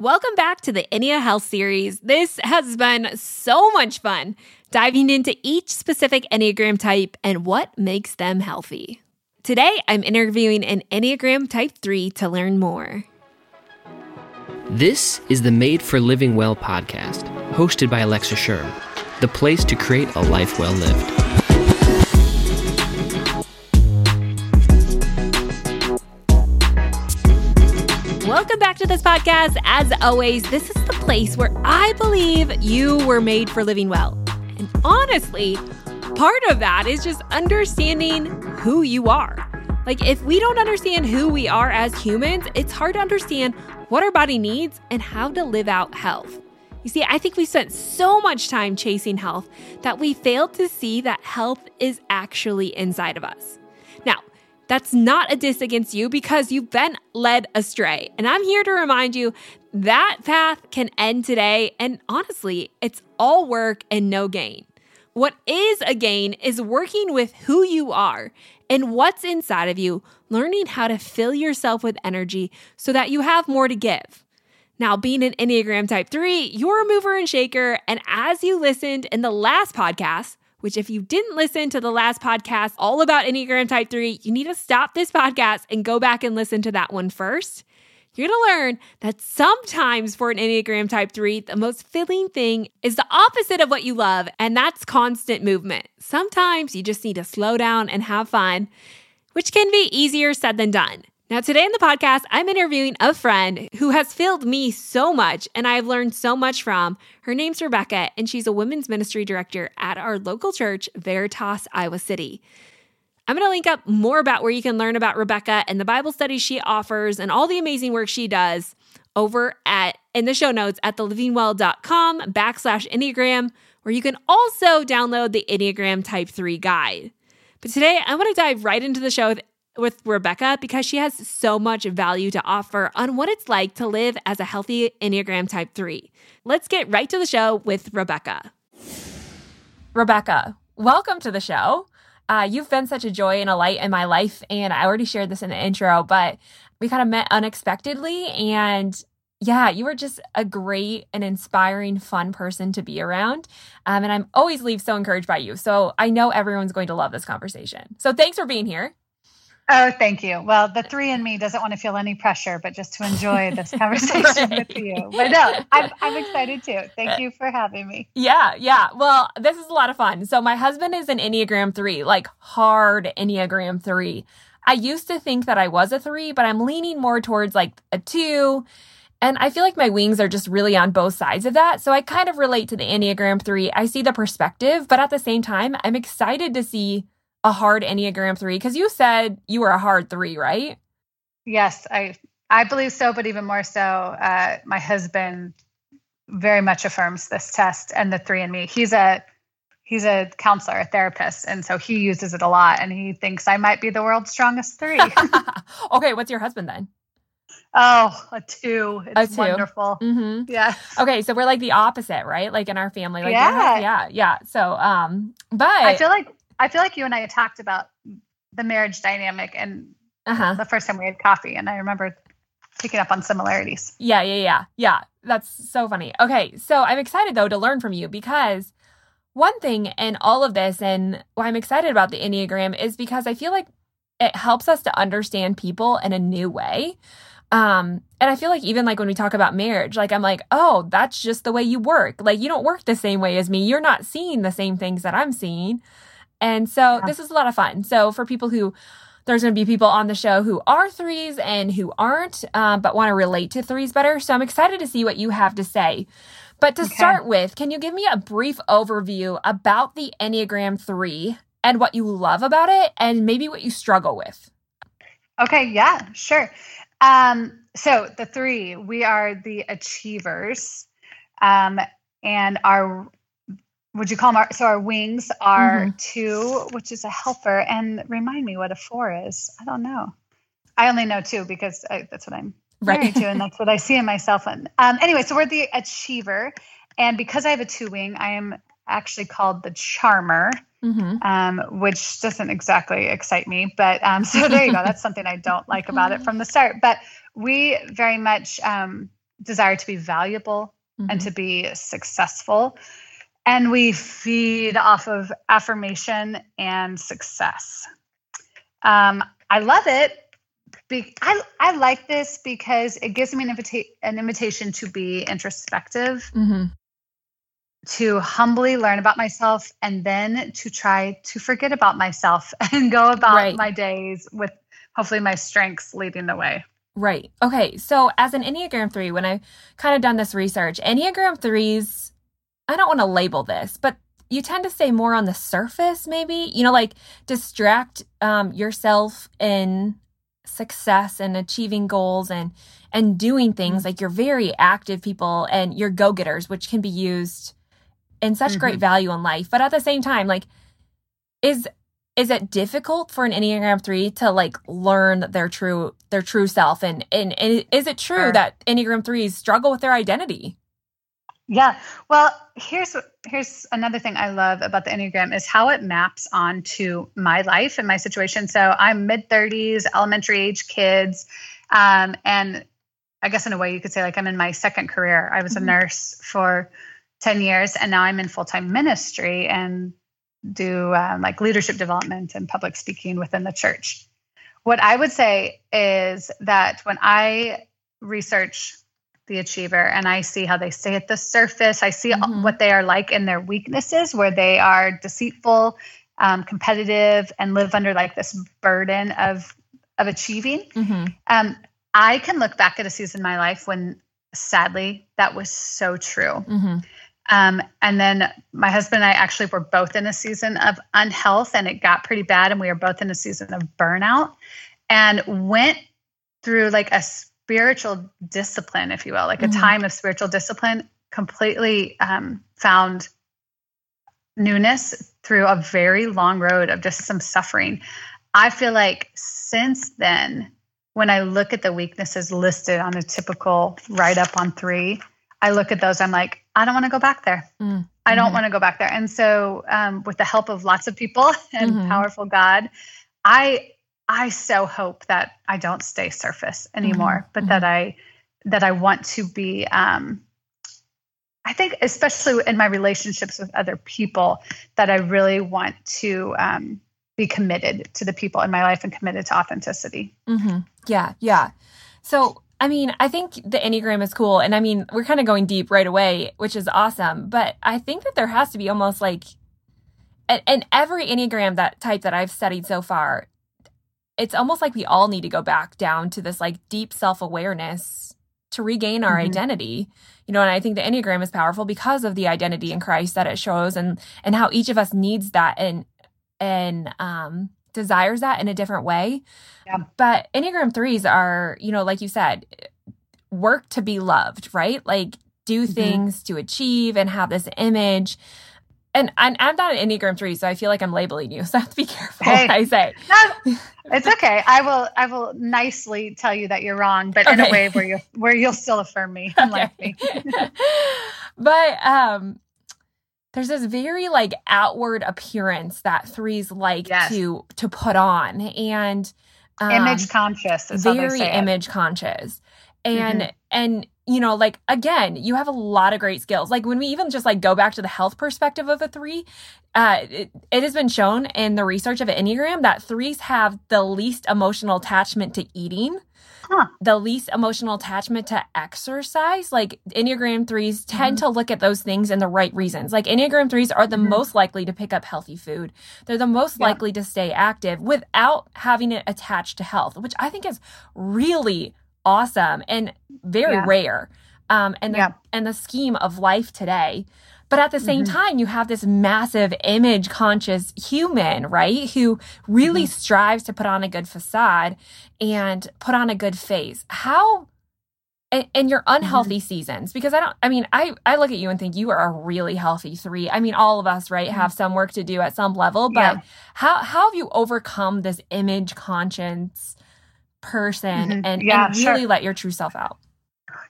Welcome back to the Ennea Health series. This has been so much fun diving into each specific Enneagram type and what makes them healthy. Today, I'm interviewing an Enneagram Type 3 to learn more. This is the Made for Living Well podcast, hosted by Alexa Schirm, the place to create a life well lived. Welcome back to this podcast. As always, this is the place where I believe you were made for living well. And honestly, part of that is just understanding who you are. Like, if we don't understand who we are as humans, it's hard to understand what our body needs and how to live out health. You see, I think we spent so much time chasing health that we failed to see that health is actually inside of us. Now, that's not a diss against you because you've been led astray. And I'm here to remind you that path can end today. And honestly, it's all work and no gain. What is a gain is working with who you are and what's inside of you, learning how to fill yourself with energy so that you have more to give. Now, being an Enneagram Type 3, you're a mover and shaker. And as you listened in the last podcast, which if you didn't listen to the last podcast all about Enneagram Type 3, you need to stop this podcast and go back and listen to that one first. You're going to learn that sometimes for an Enneagram Type 3, the most filling thing is the opposite of what you love, and that's constant movement. Sometimes you just need to slow down and have fun, which can be easier said than done. Now, today in the podcast, I'm interviewing a friend who has filled me so much and I've learned so much from. Her name's Rebecca, and she's a women's ministry director at our local church, Veritas, Iowa City. I'm going to link up more about where you can learn about Rebecca and the Bible studies she offers and all the amazing work she does over at in the show notes at thelivingwell.com backslash Enneagram, where you can also download the Enneagram Type 3 guide. But today, I want to dive right into the show with with Rebecca because she has so much value to offer on what it's like to live as a healthy Enneagram Type 3. Let's get right to the show with Rebecca. Rebecca, welcome to the show. Uh, you've been such a joy and a light in my life, and I already shared this in the intro, but we kind of met unexpectedly. And yeah, you were just a great and inspiring, fun person to be around. Um, and I'm always leave so encouraged by you. So I know everyone's going to love this conversation. So thanks for being here. Oh, thank you. Well, the three in me doesn't want to feel any pressure, but just to enjoy this conversation right. with you. But no, I'm, I'm excited too. Thank uh, you for having me. Yeah, yeah. Well, this is a lot of fun. So, my husband is an Enneagram 3, like hard Enneagram 3. I used to think that I was a 3, but I'm leaning more towards like a 2. And I feel like my wings are just really on both sides of that. So I kind of relate to the Enneagram 3. I see the perspective, but at the same time, I'm excited to see a hard Enneagram three? Because you said you were a hard three, right? Yes, I I believe so, but even more so, uh, my husband very much affirms this test and the three in me. He's a he's a counselor, a therapist, and so he uses it a lot. And he thinks I might be the world's strongest three. okay, what's your husband then? Oh, a two. It's a two. wonderful. Mm-hmm. Yeah. Okay, so we're like the opposite, right? Like in our family. Like yeah, yeah, yeah. So, um, but I feel like I feel like you and I talked about the marriage dynamic and uh-huh. the first time we had coffee, and I remember picking up on similarities. Yeah, yeah, yeah, yeah. That's so funny. Okay, so I'm excited though to learn from you because one thing in all of this, and why I'm excited about the Enneagram is because I feel like it helps us to understand people in a new way. Um, and I feel like even like when we talk about marriage, like I'm like, oh, that's just the way you work. Like you don't work the same way as me. You're not seeing the same things that I'm seeing. And so yeah. this is a lot of fun. So for people who there's going to be people on the show who are threes and who aren't, um, but want to relate to threes better. So I'm excited to see what you have to say. But to okay. start with, can you give me a brief overview about the Enneagram 3 and what you love about it and maybe what you struggle with? Okay, yeah, sure. Um, so the three, we are the achievers. Um, and our would you call them our, so our wings are mm-hmm. two which is a helper and remind me what a four is i don't know i only know two because I, that's what i'm right. to and that's what i see in myself and um, anyway so we're the achiever and because i have a two wing i am actually called the charmer mm-hmm. um, which doesn't exactly excite me but um, so there you go that's something i don't like about it from the start but we very much um, desire to be valuable Mhm. and to be successful. And we feed off of affirmation and success. Um, I love it. Be- I, I like this because it gives me an, invita- an invitation to be introspective, Mhm. to humbly learn about myself, and then to try to forget about myself and go about Right. my days with hopefully my strengths leading the way. Right. Okay. So, as an Enneagram 3, when I've kind of done this research, Enneagram 3s, I don't want to label this, but you tend to stay more on the surface, maybe, you know, like distract um, yourself in success and achieving goals and and doing things. Like you're very active people and you're go-getters which can be used in such great value in life. But at the same time like is is it difficult for an enneagram 3 to like learn their true their true self? And and, and is it true Sure. that enneagram 3s struggle with their identity Yeah. Well, here's here's another thing I love about the Enneagram is how it maps onto my life and my situation. So I'm mid 30s, elementary age kids. Um, and I guess in a way you could say like I'm in my second career. I was Mhm. a nurse for 10 years and now I'm in full-time ministry and do um, like leadership development and public speaking within the church. What I would say is that when I research the achiever and I see how they stay at the surface. I see Mhm. what they are like in their weaknesses, where they are deceitful, um, competitive, and live under like this burden of of achieving. mm-hmm. Um, I can look back at a season in my life when, sadly, that was so true. Mm-hmm. Um, and then my husband and I actually were both in a season of unhealth, and it got pretty bad, and we were both in a season of burnout, and went through like a spiritual discipline, if you will, like Mhm. a time of spiritual discipline. Completely um, found newness through a very long road of just some suffering. I feel like since then, when I look at the weaknesses listed on a typical write up on three, I look at those, I'm like, I don't want to go back there. Mm. I don't want to go back there. And so, um, with the help of lots of people and Mhm. powerful God, I I so hope that I don't stay surface anymore, but that I that I want to be. Um, I think, especially in my relationships with other people, that I really want to um, be committed to the people in my life and committed to authenticity. Mm-hmm. Yeah, yeah. So, I mean, I think the Enneagram is cool. And I mean, we're kind of going deep right away, which is awesome. But I think that there has to be almost like, and, and every Enneagram that type that I've studied so far, it's almost like we all need to go back down to this like deep self awareness to regain our Mhm. identity. You know, and I think the Enneagram is powerful because of the identity in Christ that it shows and and how each of us needs that and and um desires that in a different way. Yeah. But Enneagram threes are, you know, like you said, work to be loved, right? Like do Mhm. things to achieve and have this image. And, and I'm not an Enneagram three, so I feel like I'm labeling you. So I have to be careful Hey. what I say. No, it's okay. I will. I will nicely tell you that you're wrong, but in a way where you where you'll still affirm me, unlike Okay. me. but um there's this very like outward appearance that threes like Yes. to to put on and um, image conscious is how they very say it. image conscious and Mhm. and you know like again you have a lot of great skills like when we even just like go back to the health perspective of a three uh it, it has been shown in the research of enneagram that threes have the least emotional attachment to eating Huh. the least emotional attachment to exercise like enneagram 3s tend to look at those things in the right reasons like enneagram 3s are the Mhm. most likely to pick up healthy food they're the most Yeah. likely to stay active without having it attached to health which i think is really awesome and very Yeah. rare um and the, Yeah. and the scheme of life today but at the same Mhm. time you have this massive image conscious human right who really Mm-hmm. strives to put on a good facade and put on a good face how in, in your unhealthy Mm-hmm. seasons because i don't i mean i i look at you and think you are a really healthy three i mean all of us right have some work to do at some level but Mm-hmm. Yeah. how how have you overcome this image conscience person Mhm. and, Yeah, and really sure. let your true self out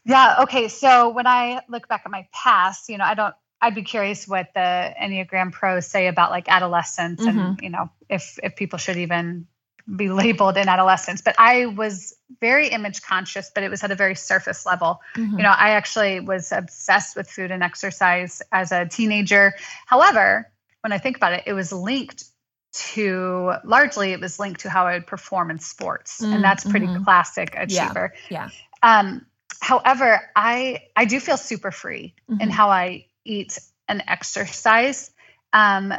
Yeah. Okay. So when I look back at my past, you know, I don't. I'd be curious what the Enneagram pros say about like adolescence, and Mm-hmm. you know, if if people should even be labeled in adolescence, but I was very image conscious, but it was at a very surface level. Mm-hmm. You know, I actually was obsessed with food and exercise as a teenager. However, when I think about it, it was linked to largely it was linked to how I would perform in sports. Mm-hmm. And that's pretty mm-hmm. classic achiever. Yeah. yeah. Um, however, I I do feel super free in mm-hmm. how I eat and exercise. Um,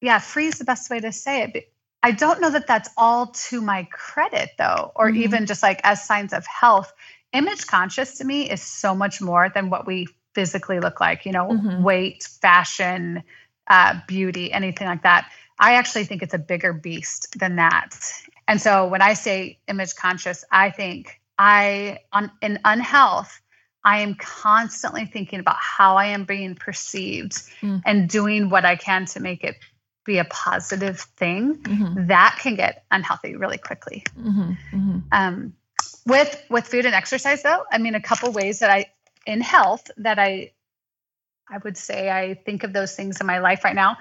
yeah, free is the best way to say it. But I don't know that that's all to my credit, though, or mm-hmm. even just like as signs of health. Image conscious to me is so much more than what we physically look like, you know, mm-hmm. weight, fashion, uh, beauty, anything like that. I actually think it's a bigger beast than that. And so when I say image conscious, I think I, on in unhealth, I am constantly thinking about how I am being perceived mm. and doing what I can to make it be a positive thing, mm-hmm. that can get unhealthy really quickly. Mm-hmm. Mm-hmm. Um, with with food and exercise, though, I mean, a couple ways that I in health that I I would say I think of those things in my life right now.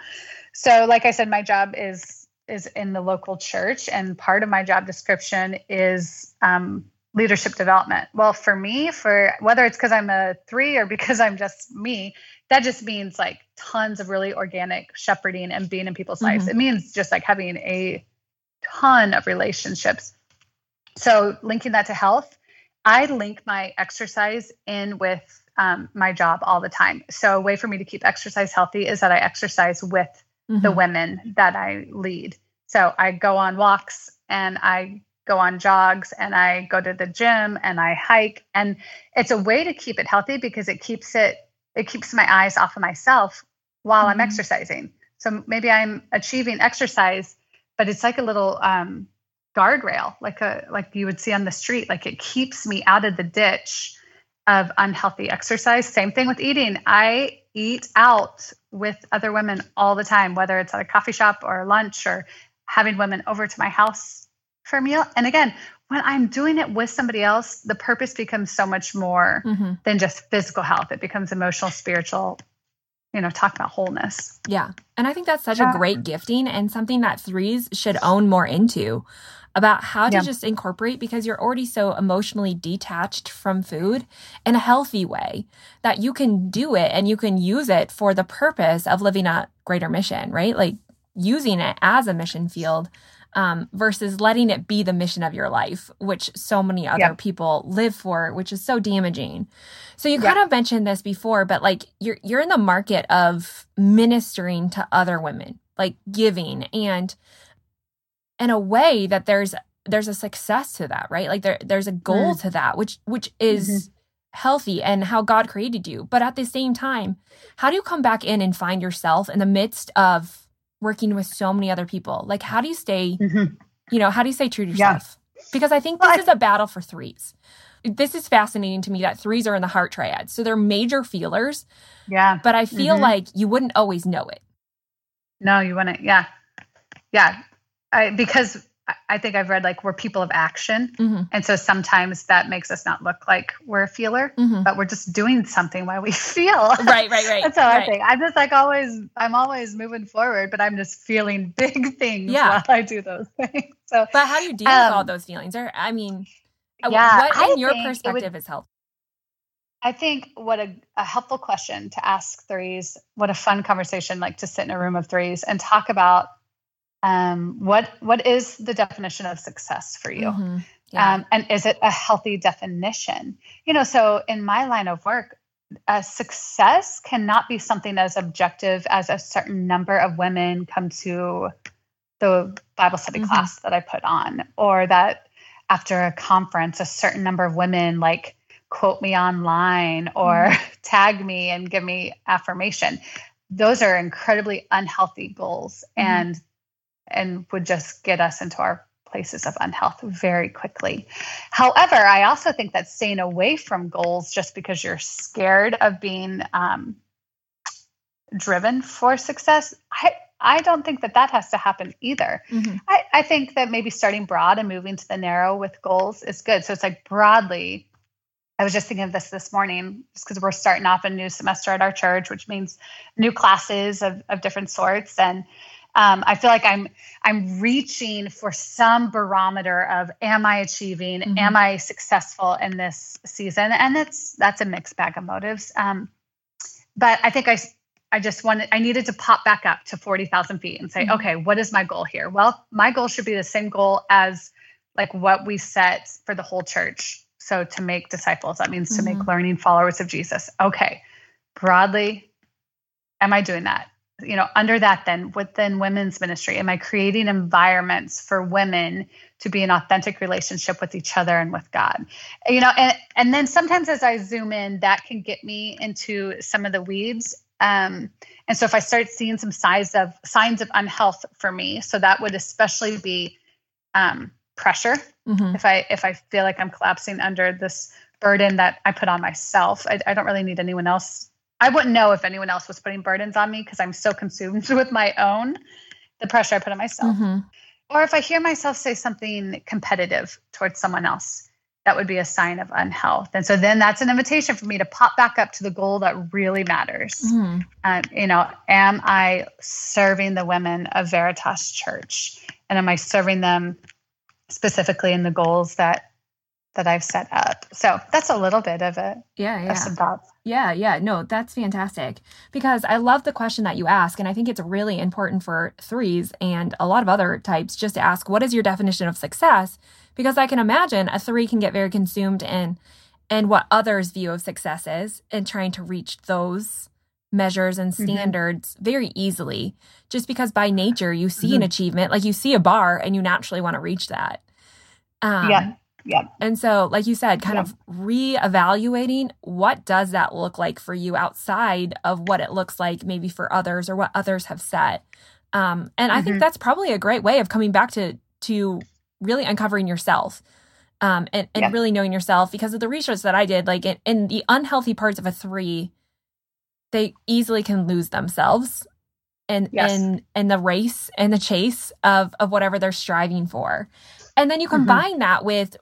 So, like I said, my job is is in the local church, and part of my job description is um, leadership development. Well, for me, for whether it's because I'm a three or because I'm just me, that just means like tons of really organic shepherding and being in people's mm-hmm. lives. It means just like having a ton of relationships. So, linking that to health, I link my exercise in with um, my job all the time. So, a way for me to keep exercise healthy is that I exercise with mm-hmm. the women that I lead. So, I go on walks and I go on jogs and I go to the gym and I hike and it's a way to keep it healthy because it keeps it it keeps my eyes off of myself while mm-hmm. I'm exercising. So maybe I'm achieving exercise, but it's like a little um, guardrail, like a like you would see on the street. Like it keeps me out of the ditch of unhealthy exercise. Same thing with eating. I eat out with other women all the time, whether it's at a coffee shop or lunch or having women over to my house for a meal. And again, when I'm doing it with somebody else, the purpose becomes so much more mm-hmm. than just physical health. It becomes emotional, spiritual, you know, talk about wholeness. Yeah. And I think that's such yeah. a great gifting and something that threes should own more into about how to yeah. just incorporate because you're already so emotionally detached from food in a healthy way that you can do it and you can use it for the purpose of living a greater mission, right? Like using it as a mission field um, versus letting it be the mission of your life, which so many other yep. people live for, which is so damaging. So you yep. kind of mentioned this before, but like you're you're in the market of ministering to other women, like giving and in a way that there's there's a success to that, right? Like there there's a goal mm. to that, which which is mm-hmm. healthy and how God created you. But at the same time, how do you come back in and find yourself in the midst of working with so many other people? Like, how do you stay, mm-hmm. you know, how do you stay true to yourself? Yeah. Because I think this well, I, is a battle for threes. This is fascinating to me that threes are in the heart triad. So they're major feelers. Yeah. But I feel mm-hmm. like you wouldn't always know it. No, you wouldn't. Yeah. Yeah. I, because I think I've read like we're people of action. Mm-hmm. And so sometimes that makes us not look like we're a feeler, mm-hmm. but we're just doing something while we feel. Right, right, right. That's how right. I think. I'm just like always, I'm always moving forward, but I'm just feeling big things yeah. while I do those things. So, but how do you deal um, with all those feelings? Or, I mean, uh, yeah, what in I your perspective would, is helpful? I think what a, a helpful question to ask threes, what a fun conversation like to sit in a room of threes and talk about um, what what is the definition of success for you mm-hmm. yeah. um, and is it a healthy definition you know so in my line of work uh, success cannot be something as objective as a certain number of women come to the bible study mm-hmm. class that i put on or that after a conference a certain number of women like quote me online or mm-hmm. tag me and give me affirmation those are incredibly unhealthy goals mm-hmm. and and would just get us into our places of unhealth very quickly. However, I also think that staying away from goals just because you're scared of being um, driven for success, I, I don't think that that has to happen either. Mm-hmm. I, I think that maybe starting broad and moving to the narrow with goals is good. So it's like broadly. I was just thinking of this this morning, just because we're starting off a new semester at our church, which means new classes of, of different sorts. And Um, I feel like I'm I'm reaching for some barometer of am I achieving? Mm-hmm. Am I successful in this season? And that's that's a mixed bag of motives. Um, but I think I I just wanted I needed to pop back up to forty thousand feet and say, mm-hmm. okay, what is my goal here? Well, my goal should be the same goal as like what we set for the whole church. So to make disciples, that means to mm-hmm. make learning followers of Jesus. Okay, broadly, am I doing that? You know under that then within women's ministry? Am i creating environments for women to be in authentic relationship with each other and with god? You know and and then sometimes as i zoom in that can get me into some of the weeds. Um, and so if i start seeing some signs of signs of unhealth for me so that would especially be um, pressure. Mm-hmm. if i if i feel like i'm collapsing under this burden that i put on myself I, I don't really need anyone else I wouldn't know if anyone else was putting burdens on me because I'm so consumed with my own, the pressure I put on myself. Mm-hmm. Or if I hear myself say something competitive towards someone else, that would be a sign of unhealth. And so then that's an invitation for me to pop back up to the goal that really matters. Mm-hmm. Uh, you know, am I serving the women of Veritas Church? And am I serving them specifically in the goals that that I've set up. So that's a little bit of it. Yeah, yeah. some thoughts. Yeah, yeah. No, that's fantastic. Because I love the question that you ask. And I think it's really important for threes and a lot of other types just to ask, what is your definition of success? Because I can imagine a three can get very consumed in in what others view of success is and trying to reach those measures and mm-hmm. standards mm-hmm. very easily. Just because by nature you see mm-hmm. an achievement, like you see a bar and you naturally want to reach that. Um, yeah yeah. And so, like you said, kind yeah. of reevaluating what does that look like for you outside of what it looks like maybe for others or what others have set. Um, and mm-hmm. I think mm-hmm. that's probably a great way of coming back to to really uncovering yourself. Um, and, and yeah. really knowing yourself because of the research that I did, like in, in the unhealthy parts of a three, they easily can lose themselves in yes. in in the race and the chase of of whatever they're striving for. And then you mm-hmm. combine mm-hmm. that with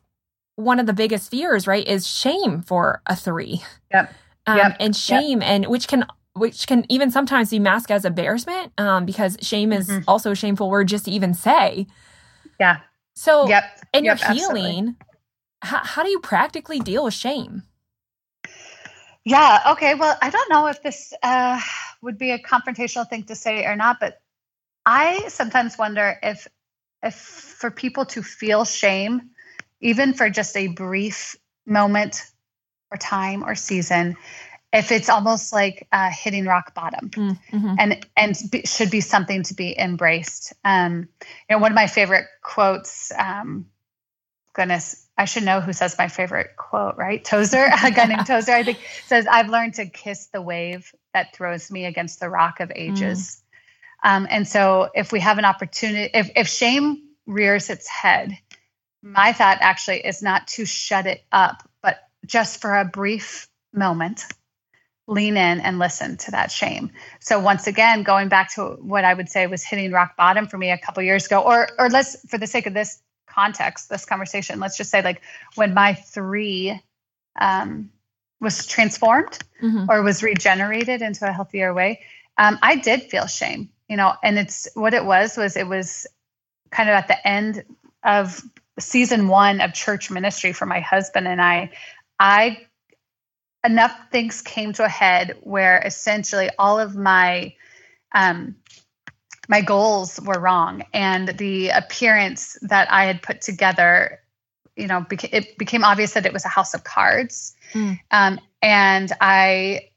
one of the biggest fears, right, is shame for a three. Yep. Um, yep. And shame, yep. and which can which can even sometimes be masked as embarrassment, um, because shame is mm-hmm. also a shameful word just to even say. Yeah. So, yep. in your healing, how, how do you practically deal with shame? Yeah. Okay. Well, I don't know if this uh, would be a confrontational thing to say or not, but I sometimes wonder if if for people to feel shame even for just a brief moment or time or season if it's almost like uh, hitting rock bottom mm, mm-hmm. and and be, should be something to be embraced um, you know one of my favorite quotes um, goodness i should know who says my favorite quote right tozer a guy named tozer i think says i've learned to kiss the wave that throws me against the rock of ages mm. um, and so if we have an opportunity if, if shame rears its head my thought actually is not to shut it up, but just for a brief moment, lean in and listen to that shame. So once again, going back to what I would say was hitting rock bottom for me a couple years ago, or or let's for the sake of this context, this conversation, let's just say like when my three um, was transformed mm-hmm. or was regenerated into a healthier way, um, I did feel shame, you know, and it's what it was was it was kind of at the end of season one of church ministry for my husband and I, I enough things came to a head where essentially all of my um, my goals were wrong and the appearance that I had put together, you know, beca- it became obvious that it was a house of cards. Mm. Um, and I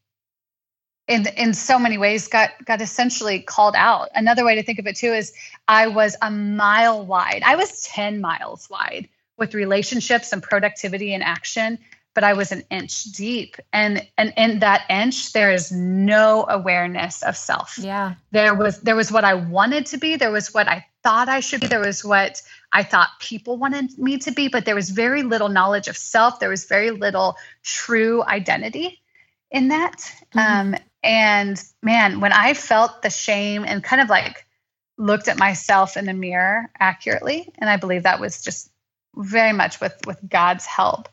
in in so many ways got got essentially called out. Another way to think of it too is I was a mile wide. I was 10 miles wide with relationships and productivity and action, but I was an inch deep. And and in that inch there is no awareness of self. Yeah. There was there was what I wanted to be, there was what I thought I should be, there was what I thought people wanted me to be, but there was very little knowledge of self. There was very little true identity in that. Mm-hmm. Um, and man, when I felt the shame and kind of like looked at myself in the mirror accurately, and I believe that was just very much with with God's help.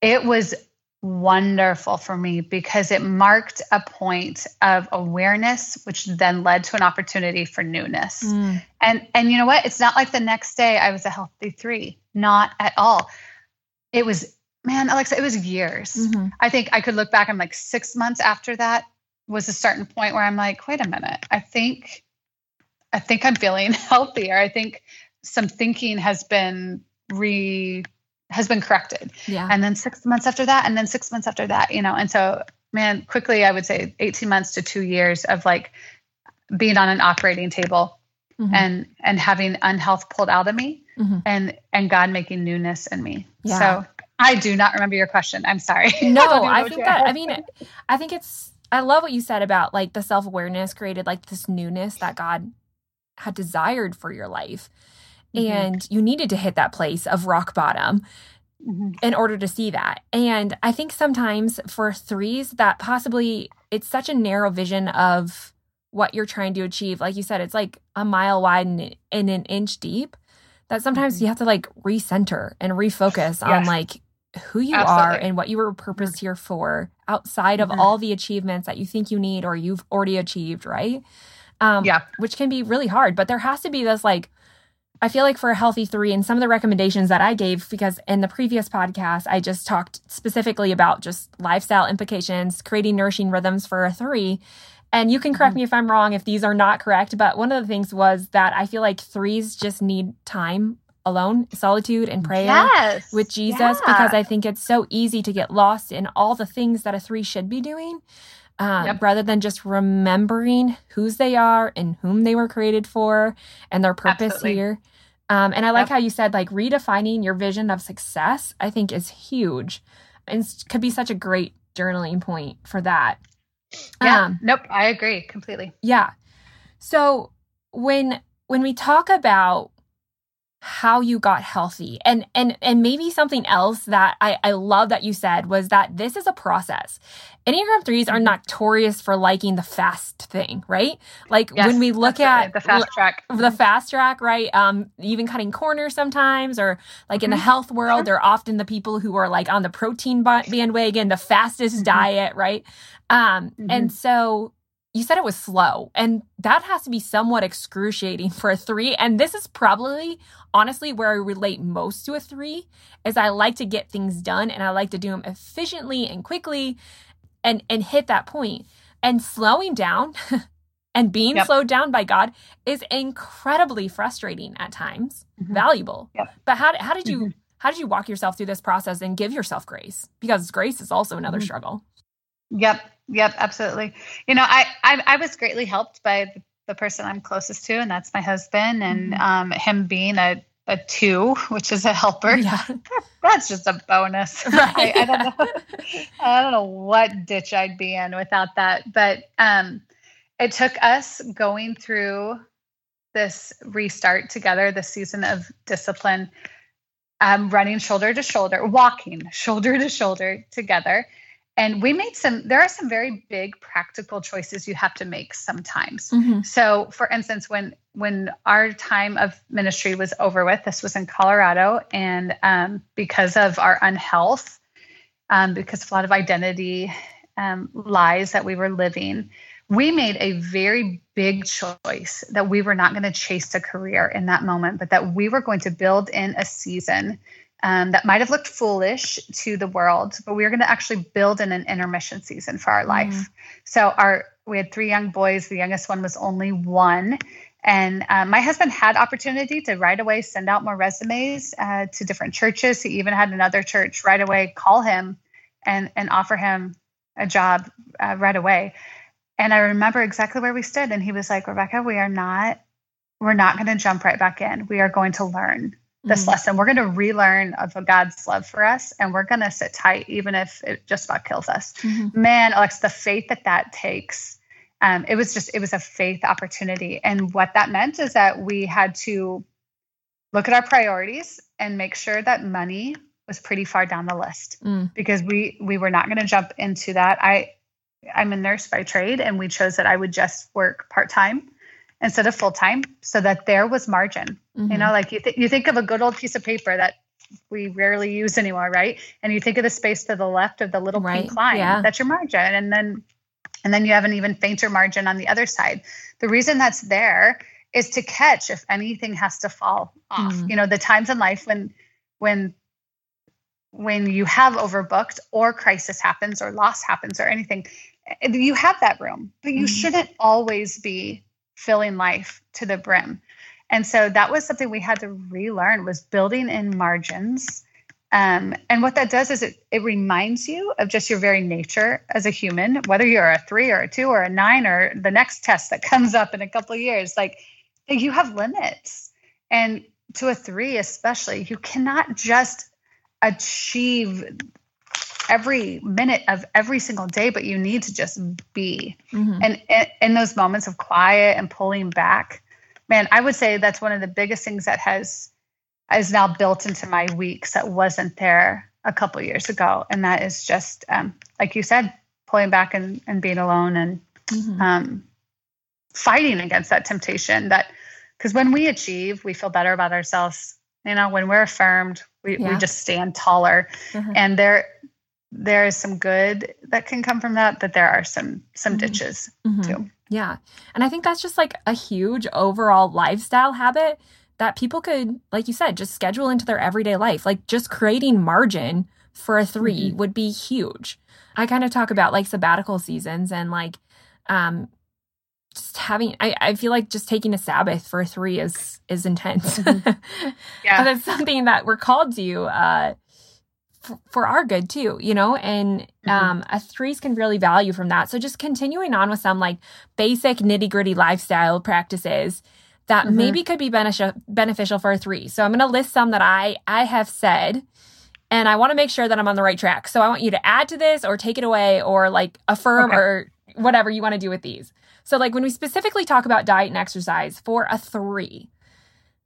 It was wonderful for me because it marked a point of awareness which then led to an opportunity for newness mm. and and you know what it's not like the next day i was a healthy three not at all it was man alexa it was years mm-hmm. i think i could look back i'm like six months after that was a certain point where i'm like wait a minute i think i think i'm feeling healthier i think some thinking has been re has been corrected. Yeah. And then six months after that, and then six months after that, you know, and so man, quickly I would say 18 months to two years of like being on an operating table mm-hmm. and and having unhealth pulled out of me mm-hmm. and and God making newness in me. Yeah. So I do not remember your question. I'm sorry. No, I, I think that I mean I think it's I love what you said about like the self-awareness created like this newness that God had desired for your life. Mm-hmm. And you needed to hit that place of rock bottom mm-hmm. in order to see that. And I think sometimes for threes, that possibly it's such a narrow vision of what you're trying to achieve. Like you said, it's like a mile wide and, and an inch deep that sometimes mm-hmm. you have to like recenter and refocus on like who you Absolutely. are and what you were purposed here for outside of mm-hmm. all the achievements that you think you need or you've already achieved, right? Um, yeah. Which can be really hard, but there has to be this like I feel like for a healthy three, and some of the recommendations that I gave, because in the previous podcast, I just talked specifically about just lifestyle implications, creating nourishing rhythms for a three. And you can correct mm-hmm. me if I'm wrong if these are not correct, but one of the things was that I feel like threes just need time alone, solitude and prayer yes. with Jesus, yeah. because I think it's so easy to get lost in all the things that a three should be doing. Um, yep. rather than just remembering whose they are and whom they were created for and their purpose Absolutely. here. Um, and I like yep. how you said like redefining your vision of success, I think is huge and could be such a great journaling point for that. Yeah. Um, nope. I agree completely. Yeah. So when when we talk about how you got healthy and and and maybe something else that I, I love that you said was that this is a process enneagram threes are mm-hmm. notorious for liking the fast thing right like yes, when we look at the fast track the fast track right um even cutting corners sometimes or like mm-hmm. in the mm-hmm. health world they're often the people who are like on the protein bandwagon the fastest mm-hmm. diet right um mm-hmm. and so you said it was slow and that has to be somewhat excruciating for a three and this is probably honestly where i relate most to a three is i like to get things done and i like to do them efficiently and quickly and and hit that point and slowing down and being yep. slowed down by god is incredibly frustrating at times mm-hmm. valuable yep. but how, how did you mm-hmm. how did you walk yourself through this process and give yourself grace because grace is also another mm-hmm. struggle Yep. Yep. Absolutely. You know, I, I, I was greatly helped by the person I'm closest to, and that's my husband, and mm-hmm. um, him being a, a two, which is a helper. Yeah. that's just a bonus. Right. I, I, don't know. I don't know what ditch I'd be in without that. But um, it took us going through this restart together, this season of discipline, um, running shoulder to shoulder, walking shoulder to shoulder together and we made some there are some very big practical choices you have to make sometimes mm-hmm. so for instance when when our time of ministry was over with this was in colorado and um, because of our unhealth um, because of a lot of identity um, lies that we were living we made a very big choice that we were not going to chase a career in that moment but that we were going to build in a season um, that might have looked foolish to the world, but we were going to actually build in an intermission season for our life. Mm. So our we had three young boys. The youngest one was only one. And um, my husband had opportunity to right away send out more resumes uh, to different churches. He even had another church right away call him and and offer him a job uh, right away. And I remember exactly where we stood. And he was like, Rebecca, we are not we're not going to jump right back in. We are going to learn this mm-hmm. lesson. We're going to relearn of God's love for us, and we're going to sit tight, even if it just about kills us. Mm-hmm. Man, Alex, the faith that that takes. Um, it was just it was a faith opportunity, and what that meant is that we had to look at our priorities and make sure that money was pretty far down the list mm. because we we were not going to jump into that. I I'm a nurse by trade, and we chose that I would just work part time instead of full time so that there was margin. Mm-hmm. You know, like you, th- you think of a good old piece of paper that we rarely use anymore, right? And you think of the space to the left of the little Right, pink line. yeah. That's your margin. And then and then you have an even fainter margin on the other side. The reason that's there is to catch if anything has to fall off. Mhm. You know, the times in life when when when you have overbooked or crisis happens or loss happens or anything, eh, you have that room, but you Mhm. shouldn't always be filling life to the brim. And so that was something we had to relearn was building in margins. Um, and what that does is it, it reminds you of just your very nature as a human, whether you're a three or a two or a nine or the next test that comes up in a couple of years, like you have limits. And to a three, especially, you cannot just achieve every minute of every single day, but you need to just be. Mhm. And in, those moments of quiet and pulling back, man, I would say that's one of the biggest things that has is now built into my weeks that wasn't there a couple years ago. And that is just um, like you said, pulling back and, and being alone and Mhm. um, fighting against that temptation that because when we achieve we feel better about ourselves you know when we're affirmed we, Yeah. we just stand taller Mhm. and there there is some good that can come from that but there are some some Mhm. ditches Mhm. too Yeah. And I think that's just like a huge overall lifestyle habit that people could, like you said, just schedule into their everyday life. Like just creating margin for a 3 Mhm. would be huge. I kind of talk about like sabbatical seasons and like um just having I, I feel like just taking a Sabbath for a three is is intense. yeah but it's something that we're called to uh f- for our good too you know and Mhm. um a threes can really value from that so just continuing on with some like basic nitty gritty lifestyle practices that Mhm. maybe could be beneficial beneficial for a three so i'm going to list some that i i have said and i want to make sure that i'm on the right track so i want you to add to this or take it away or like affirm Okay. or whatever you want to do with these so like when we specifically talk about diet and exercise for a three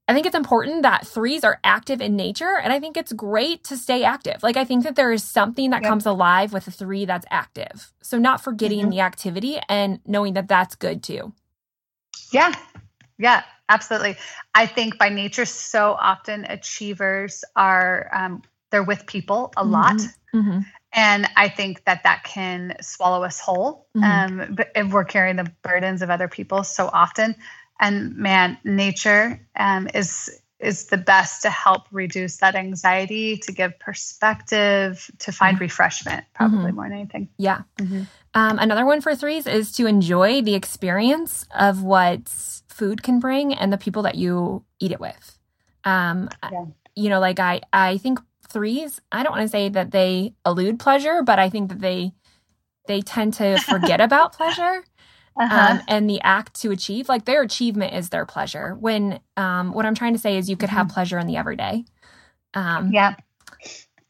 I think it's important that threes are active in nature, and I think it's great to stay active. Like, I think that there is something that Yep. comes alive with a three that's active. So, not forgetting Mhm. the activity and knowing that that's good too. yeah yeah absolutely i think by nature so often achievers are um, they're with people a lot Mm-hmm. and i think that that can swallow us whole Mhm. um, but if we're carrying the burdens of other people so often and man nature um, is is the best to help reduce that anxiety to give perspective to find refreshment probably more than anything Yeah. Mhm. Um, another one for threes is to enjoy the experience of what food can bring and the people that you eat it with. Um, Yeah. You know, like I, I think threes. I don't want to say that they elude pleasure, but I think that they, they tend to forget about pleasure. Uh-huh. um, and the act to achieve like their achievement is their pleasure. When um, what i'm trying to say is you could have pleasure in the everyday. Um, yeah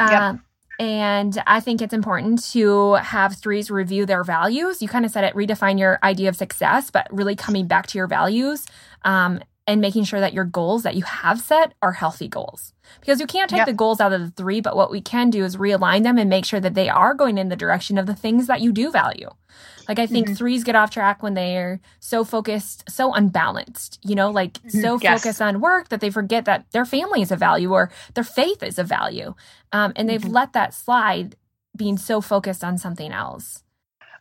Yep. um, and i think it's important to have threes review their values. You kind of said it redefine your idea of success but really coming back to your values um, and making sure that your goals that you have set are healthy goals because you can't take Yep. the goals out of the three but what we can do is realign them and make sure that they are going in the direction of the things that you do value like I think Mhm. threes get off track when they're so focused, so unbalanced, you know, like Mhm. so Yes. focused on work that they forget that their family is a value or their faith is a value. Um, and they've Mhm. let that slide being so focused on something else.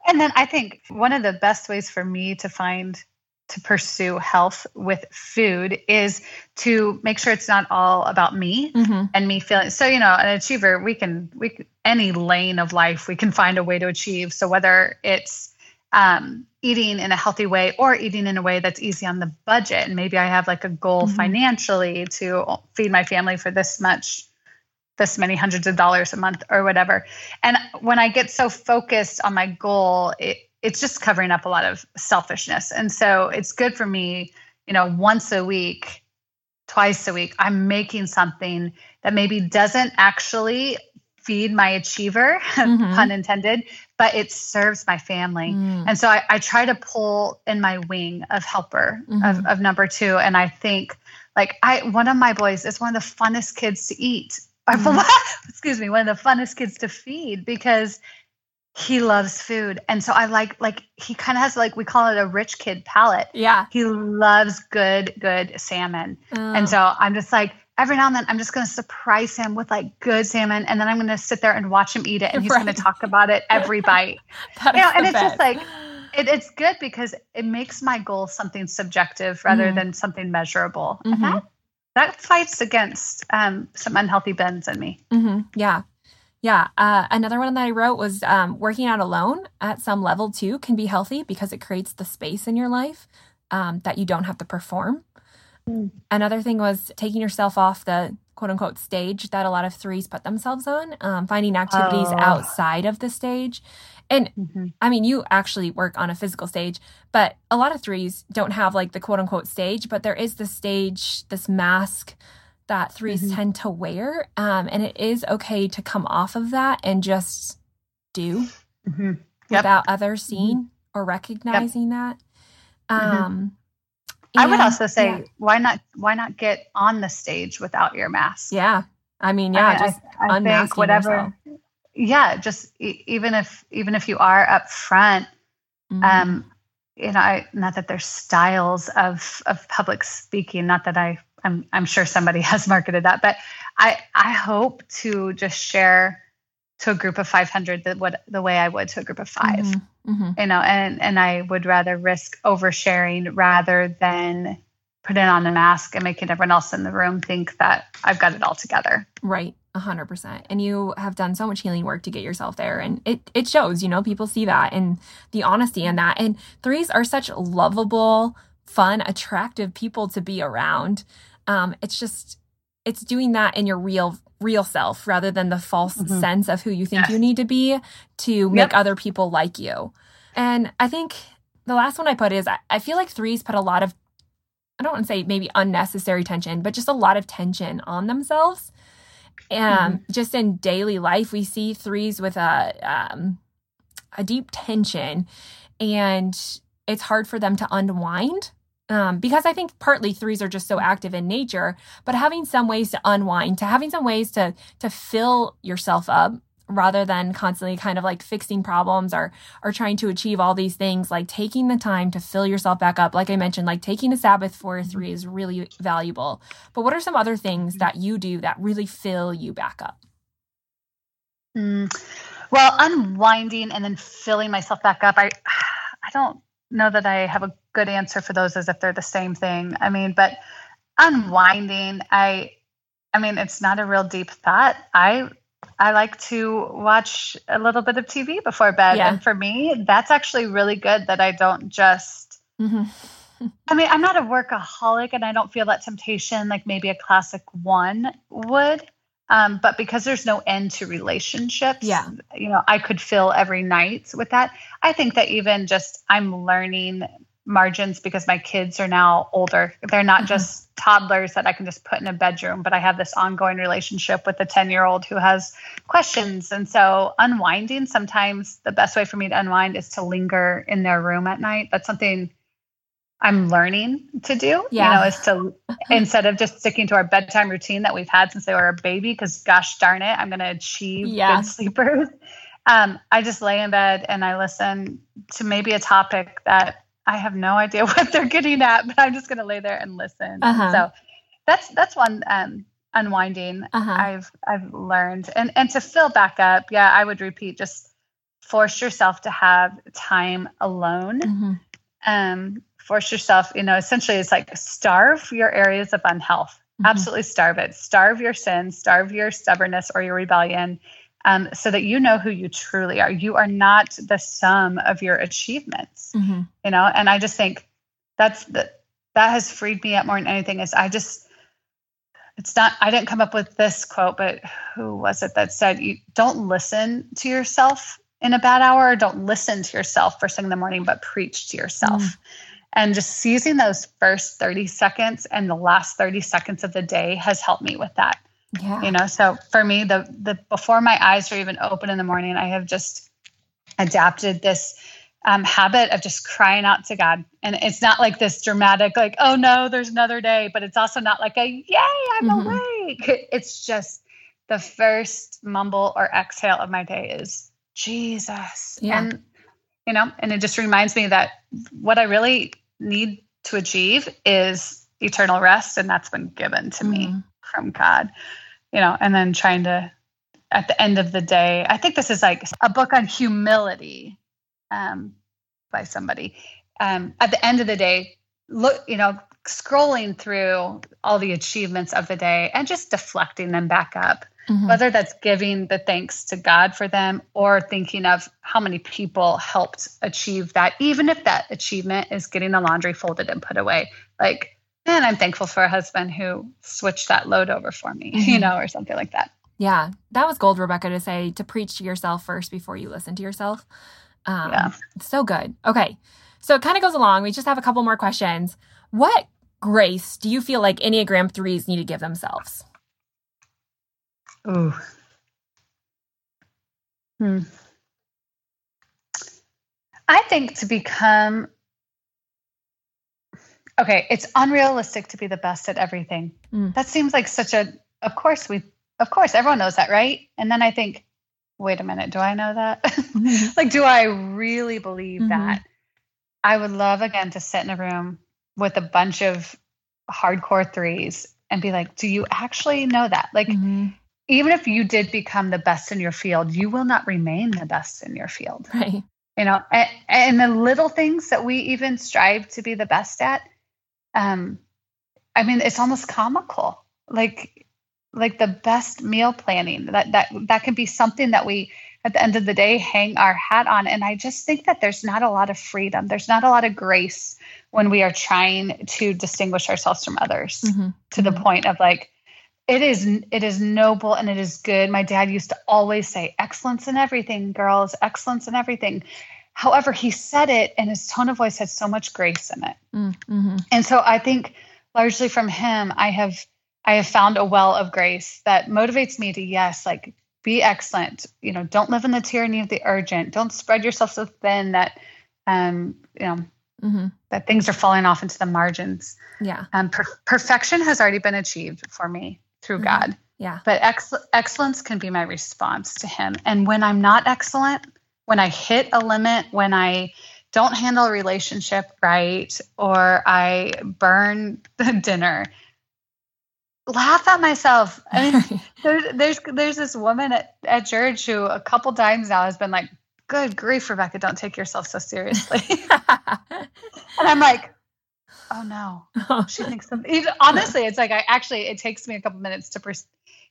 And then I think one of the best ways for me to find to pursue health with food is to make sure it's not all about me Mm-hmm. and me feeling so you know an achiever we can we any lane of life we can find a way to achieve so whether it's um, eating in a healthy way or eating in a way that's easy on the budget and maybe i have like a goal Mhm. financially to feed my family for this much this many hundreds of dollars a month or whatever and when i get so focused on my goal it, it's just covering up a lot of selfishness and so it's good for me you know once a week twice a week i'm making something that maybe doesn't actually feed my achiever Mhm. pun intended but it serves my family Mm. and so I, I try to pull in my wing of helper of, Mhm. of number two and i think like i one of my boys is one of the funnest kids to eat Mhm. excuse me one of the funnest kids to feed because he loves food and so i like like he kind of has like we call it a rich kid palate Yeah. he loves good good salmon Oh. and so I'm just like, every now and then I'm just going to surprise him with like good salmon, and then I'm going to sit there and watch him eat it, and he's right. going to talk about it every bite. you know, and it's best. just like it, it's good because it makes my goal something subjective rather mm-hmm. than something measurable, mm-hmm. and that that fights against um, some unhealthy bends in me. Mm-hmm. Yeah. Yeah. Uh, another one that I wrote was um, working out alone at some level too can be healthy because it creates the space in your life um, that you don't have to perform. Mm. Another thing was taking yourself off the quote unquote stage that a lot of threes put themselves on, um, finding activities oh. outside of the stage. And mm-hmm. I mean, you actually work on a physical stage, but a lot of threes don't have like the quote unquote stage, but there is the stage, this mask that 3s mm-hmm. tend to wear. Um, and it is okay to come off of that and just do mm-hmm. yep. without others mm-hmm. seeing or recognizing yep. that. Mm-hmm. Um, I would also say, yeah. why not? Why not get on the stage without your mask? Yeah, I mean, yeah, I, just I, I think whatever. Yourself yeah just even if even if you are up front mm-hmm. um you know I, not that there's styles of of public speaking not that i i'm i'm sure somebody has marketed that but i i hope to just share to a group of 500 the what the way i would to a group of 5 mm-hmm. Mm-hmm. you know and and i would rather risk oversharing rather than putting on a mask and making everyone else in the room think that i've got it all together right a hundred percent. And you have done so much healing work to get yourself there. And it, it shows, you know, people see that and the honesty in that. And threes are such lovable, fun, attractive people to be around. Um, it's just, it's doing that in your real, real self rather than the false mm-hmm. sense of who you think yes. you need to be to make yep. other people like you. And I think the last one I put is I, I feel like threes put a lot of I don't want to say maybe unnecessary tension, but just a lot of tension on themselves um, mm-hmm. just in daily life, we see threes with a um, a deep tension, and it's hard for them to unwind. Um, because I think partly threes are just so active in nature, but having some ways to unwind, to having some ways to to fill yourself up rather than constantly kind of like fixing problems or or trying to achieve all these things like taking the time to fill yourself back up. Like i mentioned like taking a sabbath for mm-hmm. three is really valuable. But what are some other things that you do that really fill you back up? Mm, well unwinding and then filling myself back up i i don't know that i have a good answer for those as if they're the same thing i mean but unwinding i i mean it's not a real deep thought i I like to watch a little bit of TV before bed. Yeah. And for me, that's actually really good that I don't just. Mm-hmm. I mean, I'm not a workaholic and I don't feel that temptation like maybe a classic one would. Um, but because there's no end to relationships, yeah, you know, I could fill every night with that. I think that even just I'm learning margins because my kids are now older. They're not mm-hmm. just toddlers that I can just put in a bedroom, but I have this ongoing relationship with a 10 year old who has questions. And so, unwinding, sometimes the best way for me to unwind is to linger in their room at night. That's something I'm learning to do, yeah. you know, is to instead of just sticking to our bedtime routine that we've had since they were a baby, because gosh darn it, I'm going to achieve yeah. good sleepers. Um, I just lay in bed and I listen to maybe a topic that I have no idea what they're getting at, but I'm just going to lay there and listen. Uh-huh. So that's that's one um, unwinding uh-huh. I've I've learned, and and to fill back up, yeah, I would repeat just force yourself to have time alone. Mm-hmm. Um, force yourself, you know, essentially it's like starve your areas of unhealth. Mm-hmm. Absolutely starve it. Starve your sins, starve your stubbornness or your rebellion, um, so that you know who you truly are. You are not the sum of your achievements, mm-hmm. you know. And I just think that's the that has freed me up more than anything. Is I just it's not I didn't come up with this quote, but who was it that said you don't listen to yourself in a bad hour, or don't listen to yourself first thing in the morning, but preach to yourself. Mm. And just seizing those first 30 seconds and the last 30 seconds of the day has helped me with that. Yeah. You know, so for me, the the before my eyes are even open in the morning, I have just adapted this um, habit of just crying out to God. And it's not like this dramatic, like, oh no, there's another day, but it's also not like a yay, I'm mm-hmm. awake. It's just the first mumble or exhale of my day is Jesus. Yeah. And you know, and it just reminds me that what I really need to achieve is eternal rest, and that's been given to mm-hmm. me from God, you know, and then trying to, at the end of the day, I think this is like a book on humility um, by somebody. Um, at the end of the day, look, you know, scrolling through all the achievements of the day and just deflecting them back up mm-hmm. whether that's giving the thanks to God for them or thinking of how many people helped achieve that, even if that achievement is getting the laundry folded and put away. Like, man, I'm thankful for a husband who switched that load over for me, mm-hmm. you know, or something like that. Yeah, that was gold, Rebecca, to say to preach to yourself first before you listen to yourself. Um, yeah. So good. Okay. So it kind of goes along. We just have a couple more questions. What grace do you feel like Enneagram threes need to give themselves? Oh. Hmm. I think to become okay, it's unrealistic to be the best at everything. Mm. That seems like such a of course we of course everyone knows that, right? And then I think, wait a minute, do I know that? Mm-hmm. like do I really believe mm-hmm. that? I would love again to sit in a room with a bunch of hardcore threes and be like, do you actually know that? Like mm-hmm even if you did become the best in your field, you will not remain the best in your field. Right. You know, and, and the little things that we even strive to be the best at, um, I mean, it's almost comical. Like, like the best meal planning that that that can be something that we at the end of the day hang our hat on and i just think that there's not a lot of freedom there's not a lot of grace when we are trying to distinguish ourselves from others mm-hmm. to the mm-hmm. point of like it is it is noble and it is good. My dad used to always say excellence in everything girls excellence in everything. However he said it and his tone of voice had so much grace in it. Mm-hmm. and so i think largely from him i have i have found a well of grace that motivates me to yes like be excellent. You know don't live in the tyranny of the urgent. Don't spread yourself so thin that um you know mm-hmm. that things are falling off into the margins. Yeah. Um per- perfection has already been achieved for me through mm-hmm. God. Yeah. But ex- excellence can be my response to Him. And when I'm not excellent, when I hit a limit, when I don't handle a relationship right, or I burn the dinner, laugh at myself. I mean, there's there's there's this woman at, at church who a couple times now has been like, "Good grief, Rebecca, don't take yourself so seriously." and I'm like, oh no, she thinks something. Honestly, it's like I actually it takes me a couple minutes to pers-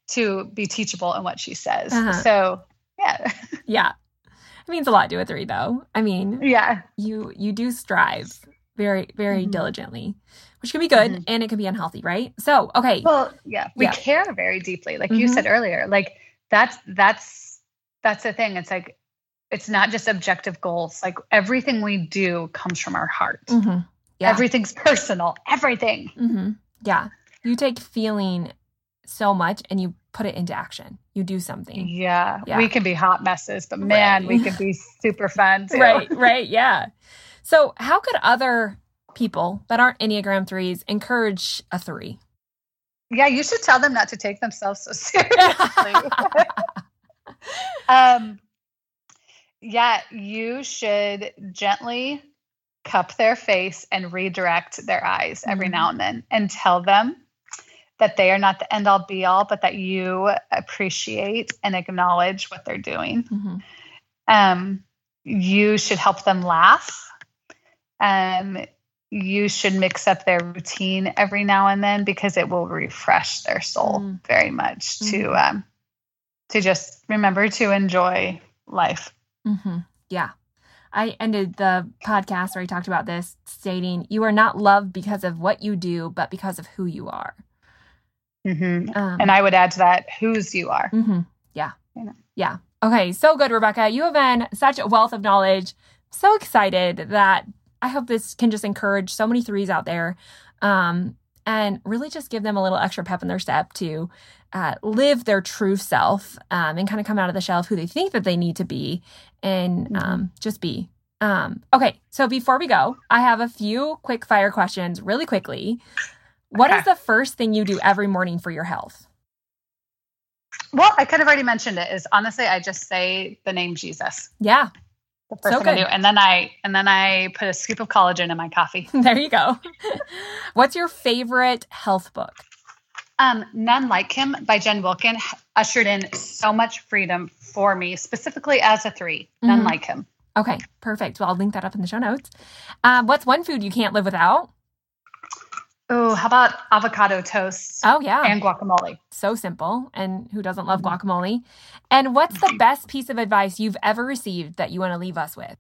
to be teachable in what she says. Uh-huh. So yeah, yeah, it means a lot to a three though. I mean, yeah, you you do strive very very mm-hmm. diligently which can be good mm-hmm. and it can be unhealthy right so okay well yeah we yeah. care very deeply like mm-hmm. you said earlier like that's that's that's the thing it's like it's not just objective goals like everything we do comes from our heart mm-hmm. Yeah. Everything's personal. Everything. Mm-hmm. Yeah. You take feeling so much and you put it into action. You do something. Yeah. yeah. We can be hot messes, but man, right. we can be super fun too. Right, right. Yeah. So, how could other people that aren't Enneagram threes encourage a three? Yeah, you should tell them not to take themselves so seriously. um, yeah, you should gently cup their face and redirect their eyes every mm-hmm. now and then and tell them that they are not the end all be all, but that you appreciate and acknowledge what they're doing. Mm-hmm. Um, you should help them laugh. Um, you should mix up their routine every now and then because it will refresh their soul mm-hmm. very much to mm-hmm. um, to just remember to enjoy life. Mm-hmm. Yeah. I ended the podcast where I talked about this stating, You are not loved because of what you do, but because of who you are. Mm-hmm. Um, and I would add to that, whose you are. Mm-hmm. Yeah. Yeah. Okay. So good, Rebecca. You have been such a wealth of knowledge. So excited that I hope this can just encourage so many threes out there. Um, and really just give them a little extra pep in their step to uh, live their true self um, and kind of come out of the shell of who they think that they need to be and mm-hmm. um, just be. Um, okay, so before we go, I have a few quick fire questions really quickly. What okay. is the first thing you do every morning for your health? Well, I kind of already mentioned it. Is honestly, I just say the name Jesus. Yeah, the first so thing good. I do, and then I and then I put a scoop of collagen in my coffee. there you go. What's your favorite health book? Um, None Like Him by Jen Wilkin ushered in so much freedom for me, specifically as a 3 None Mhm. like him. Okay, perfect. Well, I'll link that up in the show notes. Um, what's one food you can't live without? Oh, how about avocado toast Oh, yeah. and guacamole? so simple. And who doesn't love guacamole? And what's the best piece of advice you've ever received that you want to leave us with?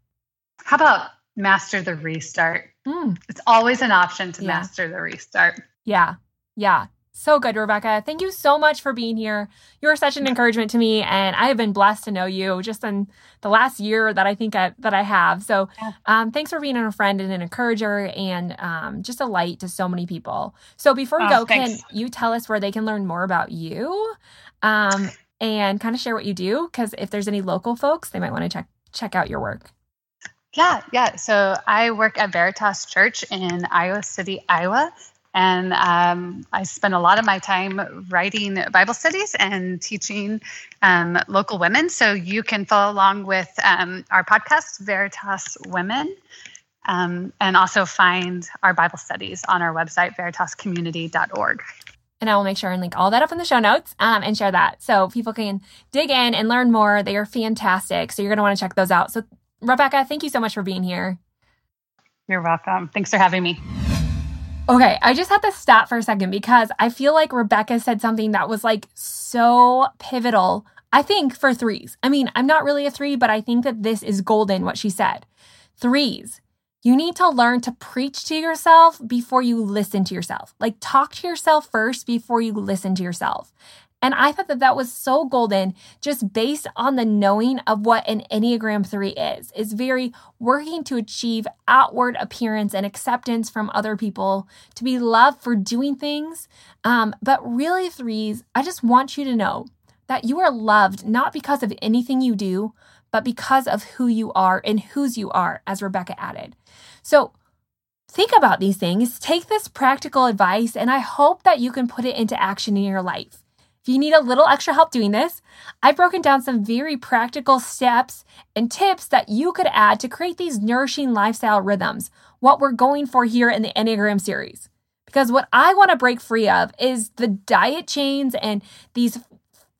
How about master the restart? Mm, It's always an option to Yeah. master the restart. yeah, yeah. So good, Rebecca. Thank you so much for being here. You're such an encouragement to me, and I have been blessed to know you just in the last year that I think I, that I have. So, um, thanks for being a friend and an encourager, and um, just a light to so many people. So, before we Oh, go, thanks. can you tell us where they can learn more about you, um, and kind of share what you do? Because if there's any local folks, they might want to check check out your work. Yeah, yeah. So I work at Veritas Church in Iowa City, Iowa. And um, I spend a lot of my time writing Bible studies and teaching um, local women. So you can follow along with um, our podcast, Veritas Women, um, and also find our Bible studies on our website, veritascommunity.org. And I will make sure and link all that up in the show notes um, and share that so people can dig in and learn more. They are fantastic. So you're going to want to check those out. So, Rebecca, thank you so much for being here. You're welcome. Thanks for having me. Okay, I just had to stop for a second because I feel like Rebecca said something that was like so pivotal, I think, for threes. I mean, I'm not really a three, but I think that this is golden what she said. Threes, you need to learn to preach to yourself before you listen to yourself. Like, talk to yourself first before you listen to yourself. And I thought that that was so golden just based on the knowing of what an Enneagram 3 is. It's very working to achieve outward appearance and acceptance from other people, to be loved for doing things. Um, but really, threes, I just want you to know that you are loved not because of anything you do, but because of who you are and whose you are, as Rebecca added. So, think about these things, take this practical advice, and I hope that you can put it into action in your life. If you need a little extra help doing this, I've broken down some very practical steps and tips that you could add to create these nourishing lifestyle rhythms, what we're going for here in the Enneagram series. Because what I want to break free of is the diet chains and these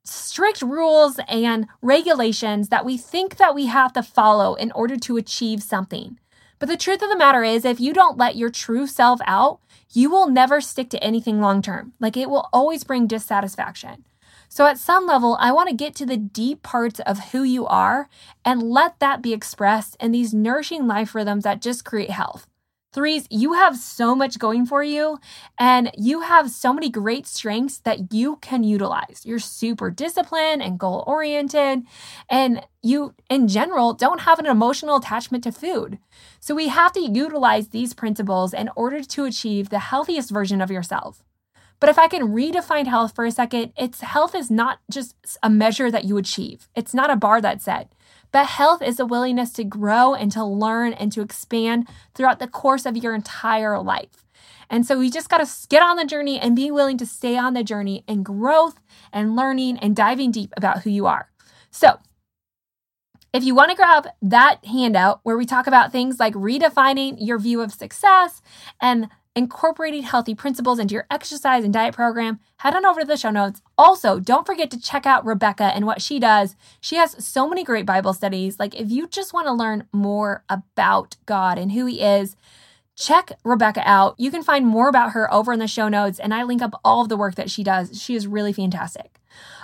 strict rules and regulations that we think that we have to follow in order to achieve something. But the truth of the matter is, if you don't let your true self out, you will never stick to anything long term. Like it will always bring dissatisfaction. So, at some level, I want to get to the deep parts of who you are and let that be expressed in these nourishing life rhythms that just create health. Threes, you have so much going for you, and you have so many great strengths that you can utilize. You're super disciplined and goal oriented, and you, in general, don't have an emotional attachment to food. So, we have to utilize these principles in order to achieve the healthiest version of yourself. But if I can redefine health for a second, it's health is not just a measure that you achieve. It's not a bar that's set. But health is a willingness to grow and to learn and to expand throughout the course of your entire life. And so we just got to get on the journey and be willing to stay on the journey and growth and learning and diving deep about who you are. So, if you want to grab that handout where we talk about things like redefining your view of success and incorporating healthy principles into your exercise and diet program, head on over to the show notes. Also, don't forget to check out Rebecca and what she does. She has so many great Bible studies. Like, if you just want to learn more about God and who He is, check Rebecca out. You can find more about her over in the show notes, and I link up all of the work that she does. She is really fantastic.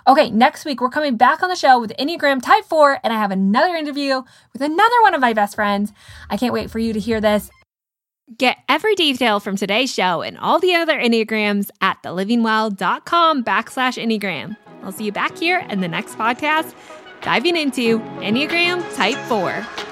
Okay, next week we're coming back on the show with Enneagram Type 4, and I have another interview with another one of my best friends. I can't wait for you to hear this. Get every detail from today's show and all the other Enneagrams at thelivingwell.com backslash Enneagram. I'll see you back here in the next podcast, diving into Enneagram Type 4.